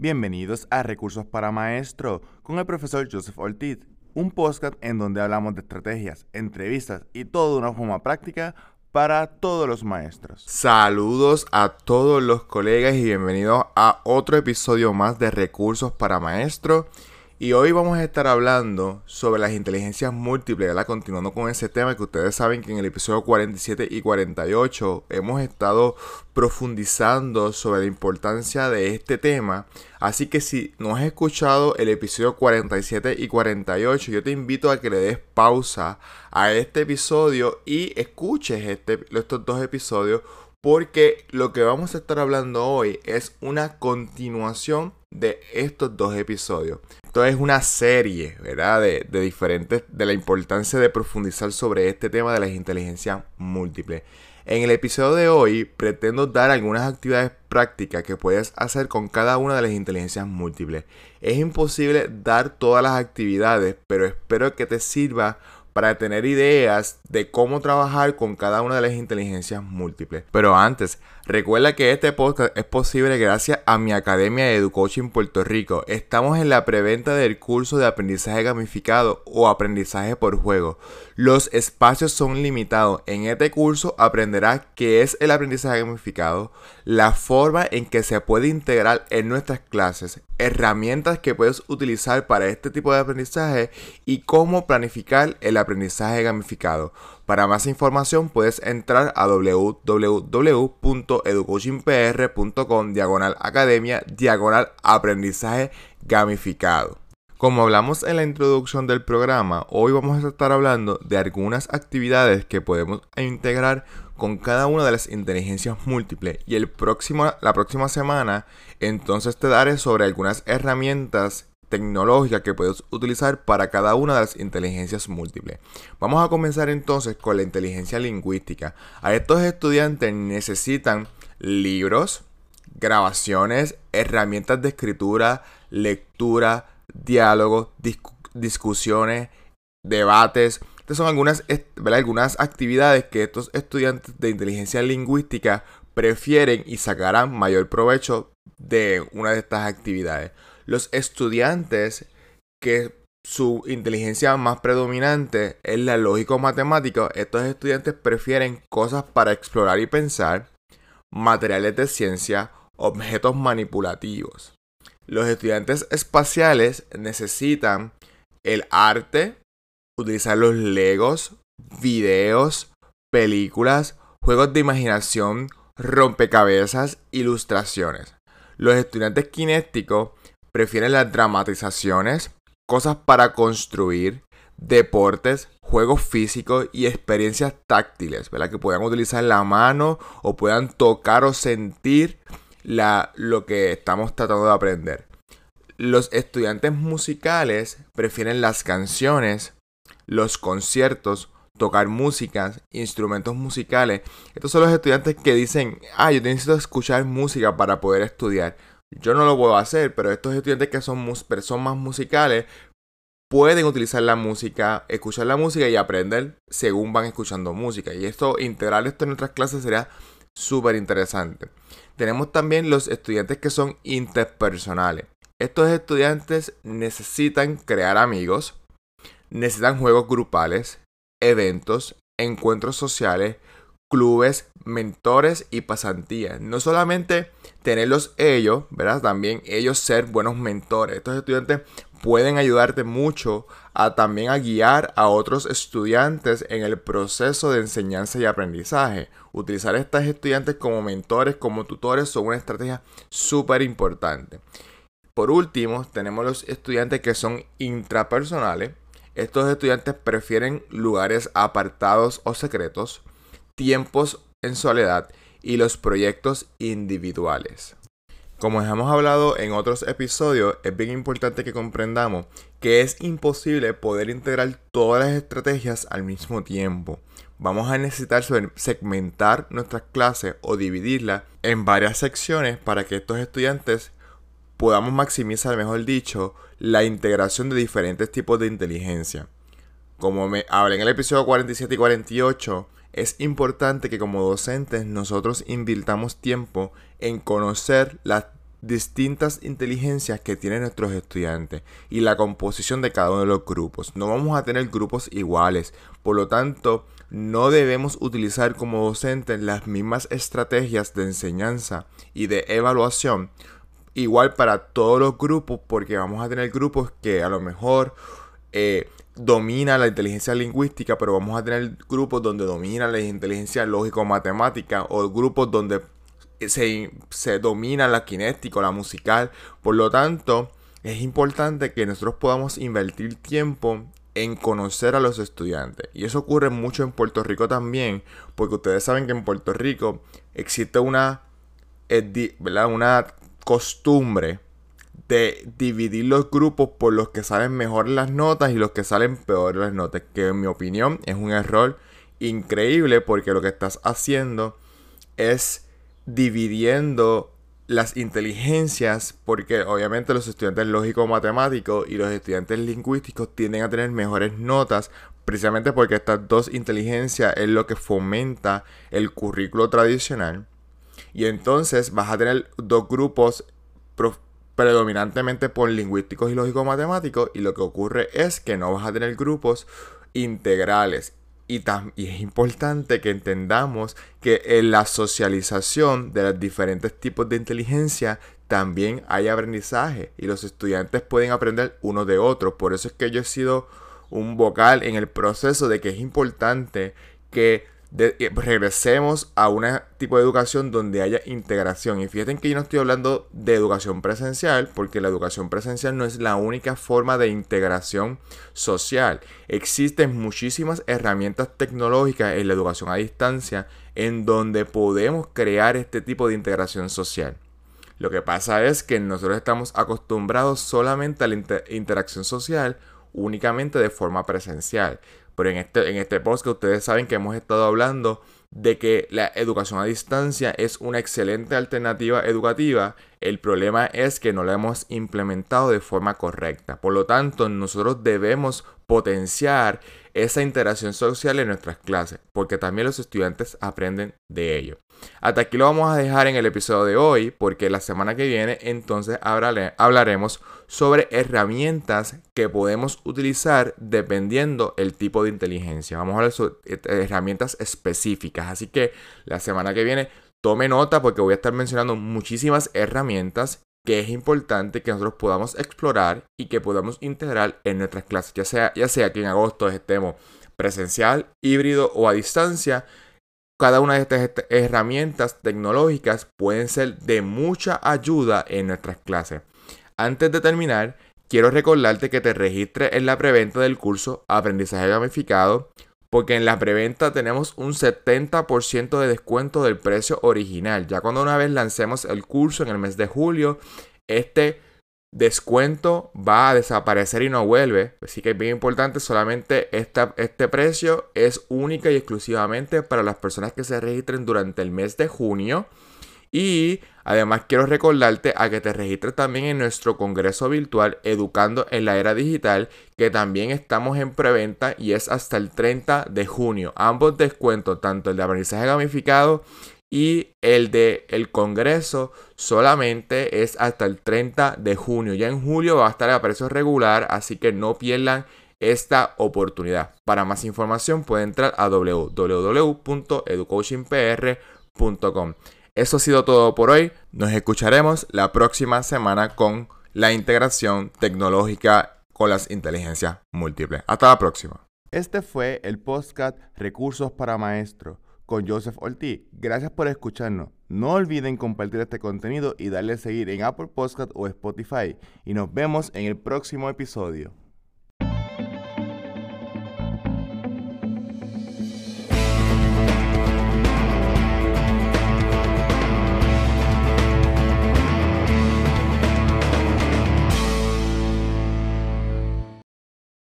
Bienvenidos a Recursos para Maestro con el profesor Joseph Ortiz, un podcast en donde hablamos de estrategias, entrevistas y todo de una forma práctica para todos los maestros. Saludos a todos los colegas y bienvenidos a otro episodio más de Recursos para Maestro. Y hoy vamos a estar hablando sobre las inteligencias múltiples, ¿verdad? Continuando con ese tema que ustedes saben que en el episodio 47 y 48 hemos estado profundizando sobre la importancia de este tema. Así que si no has escuchado el episodio 47 y 48, yo te invito a que le des pausa a este episodio y escuches este, estos dos episodios porque lo que vamos a estar hablando hoy es una continuación de estos dos episodios. Esto es una serie, ¿verdad? De, de, diferentes, de la importancia de profundizar sobre este tema de las inteligencias múltiples. En el episodio de hoy pretendo dar algunas actividades prácticas que puedes hacer con cada una de las inteligencias múltiples. Es imposible dar todas las actividades, pero espero que te sirva para tener ideas de cómo trabajar con cada una de las inteligencias múltiples. Pero antes, recuerda que este podcast es posible gracias a mi Academia de EduCoaching Puerto Rico. Estamos en la preventa del curso de aprendizaje gamificado o aprendizaje por juego. Los espacios son limitados. En este curso aprenderás qué es el aprendizaje gamificado, la forma en que se puede integrar en nuestras clases, herramientas que puedes utilizar para este tipo de aprendizaje y cómo planificar el aprendizaje gamificado. Para más información puedes entrar a www.educoachingpr.com diagonal academia diagonal aprendizaje gamificado. Como hablamos en la introducción del programa, hoy vamos a estar hablando de algunas actividades que podemos integrar con cada una de las inteligencias múltiples y el próximo, la próxima semana entonces te daré sobre algunas herramientas tecnológicas que puedes utilizar para cada una de las inteligencias múltiples. Vamos a comenzar entonces con la inteligencia lingüística. A estos estudiantes necesitan libros, grabaciones, herramientas de escritura, lectura, diálogos, discusiones, debates. Estas son algunas, algunas actividades que estos estudiantes de inteligencia lingüística prefieren y sacarán mayor provecho de una de estas actividades. Los estudiantes que su inteligencia más predominante es la lógico-matemática, estos estudiantes prefieren cosas para explorar y pensar, materiales de ciencia, objetos manipulativos. Los estudiantes espaciales necesitan el arte, utilizar los legos, videos, películas, juegos de imaginación, rompecabezas, ilustraciones. Los estudiantes kinéticos prefieren las dramatizaciones, cosas para construir, deportes, juegos físicos y experiencias táctiles, ¿verdad? Que puedan utilizar la mano o puedan tocar o sentir lo que estamos tratando de aprender. Los estudiantes musicales prefieren las canciones, los conciertos, tocar música, instrumentos musicales. Estos son los estudiantes que dicen, ah, yo necesito escuchar música para poder estudiar. Yo no lo puedo hacer, pero estos estudiantes que son personas musicales pueden utilizar la música, escuchar la música y aprender según van escuchando música. Y esto, integrar esto en nuestras clases sería súper interesante. Tenemos también los estudiantes que son interpersonales. Estos estudiantes necesitan crear amigos, necesitan juegos grupales, eventos, encuentros sociales, clubes, mentores y pasantías. No solamente tenerlos ellos, ¿verdad? También ellos ser buenos mentores. Estos estudiantes pueden ayudarte mucho a también a guiar a otros estudiantes en el proceso de enseñanza y aprendizaje. Utilizar a estos estudiantes como mentores, como tutores, son una estrategia súper importante. Por último, tenemos los estudiantes que son intrapersonales. Estos estudiantes prefieren lugares apartados o secretos, tiempos en soledad y los proyectos individuales. Como hemos hablado en otros episodios, es bien importante que comprendamos que es imposible poder integrar todas las estrategias al mismo tiempo. Vamos a necesitar segmentar nuestras clases o dividirlas en varias secciones para que estos estudiantes podamos maximizar, mejor dicho, la integración de diferentes tipos de inteligencia. Como me hablé en el episodio 47 y 48, es importante que como docentes nosotros invirtamos tiempo en conocer las distintas inteligencias que tienen nuestros estudiantes y la composición de cada uno de los grupos. No vamos a tener grupos iguales, por lo tanto, no debemos utilizar como docentes las mismas estrategias de enseñanza y de evaluación igual para todos los grupos porque vamos a tener grupos que a lo mejor eh, domina la inteligencia lingüística, pero vamos a tener grupos donde domina la inteligencia lógico-matemática o grupos donde se, se domina la kinética, la musical. Por lo tanto, es importante que nosotros podamos invertir tiempo en conocer a los estudiantes. Y eso ocurre mucho en Puerto Rico también, porque ustedes saben que en Puerto Rico existe una, eh, una costumbre de dividir los grupos por los que salen mejor las notas y los que salen peor las notas, que en mi opinión es un error increíble porque lo que estás haciendo es dividiendo las inteligencias, porque obviamente los estudiantes lógico-matemáticos y los estudiantes lingüísticos tienden a tener mejores notas, precisamente porque estas dos inteligencias es lo que fomenta el currículo tradicional. Y entonces vas a tener dos grupos predominantemente por lingüísticos y lógico-matemáticos, y lo que ocurre es que no vas a tener grupos integrales. Y, es importante que entendamos que en la socialización de los diferentes tipos de inteligencia también hay aprendizaje y los estudiantes pueden aprender uno de otro. Por eso es que yo he sido un vocal en el proceso de que es importante que eh, regresemos a un tipo de educación donde haya integración. Y fíjense que yo no estoy hablando de educación presencial, porque la educación presencial no es la única forma de integración social. Existen muchísimas herramientas tecnológicas en la educación a distancia en donde podemos crear este tipo de integración social. Lo que pasa es que nosotros estamos acostumbrados solamente a la interacción social únicamente de forma presencial. Pero en este, en este post que ustedes saben que hemos estado hablando de que la educación a distancia es una excelente alternativa educativa, el problema es que no la hemos implementado de forma correcta. Por lo tanto, nosotros debemos potenciar esa interacción social en nuestras clases, porque también los estudiantes aprenden de ello. Hasta aquí lo vamos a dejar en el episodio de hoy, porque la semana que viene entonces hablaremos sobre herramientas que podemos utilizar dependiendo el tipo de inteligencia. Vamos a hablar sobre eh, herramientas específicas, así que la semana que viene tome nota porque voy a estar mencionando muchísimas herramientas que es importante que nosotros podamos explorar y que podamos integrar en nuestras clases, ya sea, ya sea que en agosto estemos presencial, híbrido o a distancia. Cada una de estas herramientas tecnológicas pueden ser de mucha ayuda en nuestras clases. Antes de terminar, quiero recordarte que te registres en la preventa del curso Aprendizaje Gamificado, porque en la preventa tenemos un 70% de descuento del precio original. Ya cuando una vez lancemos el curso en el mes de julio, este descuento va a desaparecer y no vuelve. Así que es bien importante, solamente este precio es única y exclusivamente para las personas que se registren durante el mes de junio. Y además quiero recordarte a que te registres también en nuestro congreso virtual Educando en la Era Digital, que también estamos en preventa y es hasta el 30 de junio. Ambos descuentos, tanto el de aprendizaje gamificado y el de el congreso solamente es hasta el 30 de junio. Ya en julio va a estar a precio regular, así que no pierdan esta oportunidad. Para más información pueden entrar a www.educoachingpr.com. Eso ha sido todo por hoy. Nos escucharemos la próxima semana con la integración tecnológica con las inteligencias múltiples. Hasta la próxima. Este fue el podcast Recursos para Maestro con Joseph Ortiz. Gracias por escucharnos. No olviden compartir este contenido y darle a seguir en Apple Podcast o Spotify. Y nos vemos en el próximo episodio.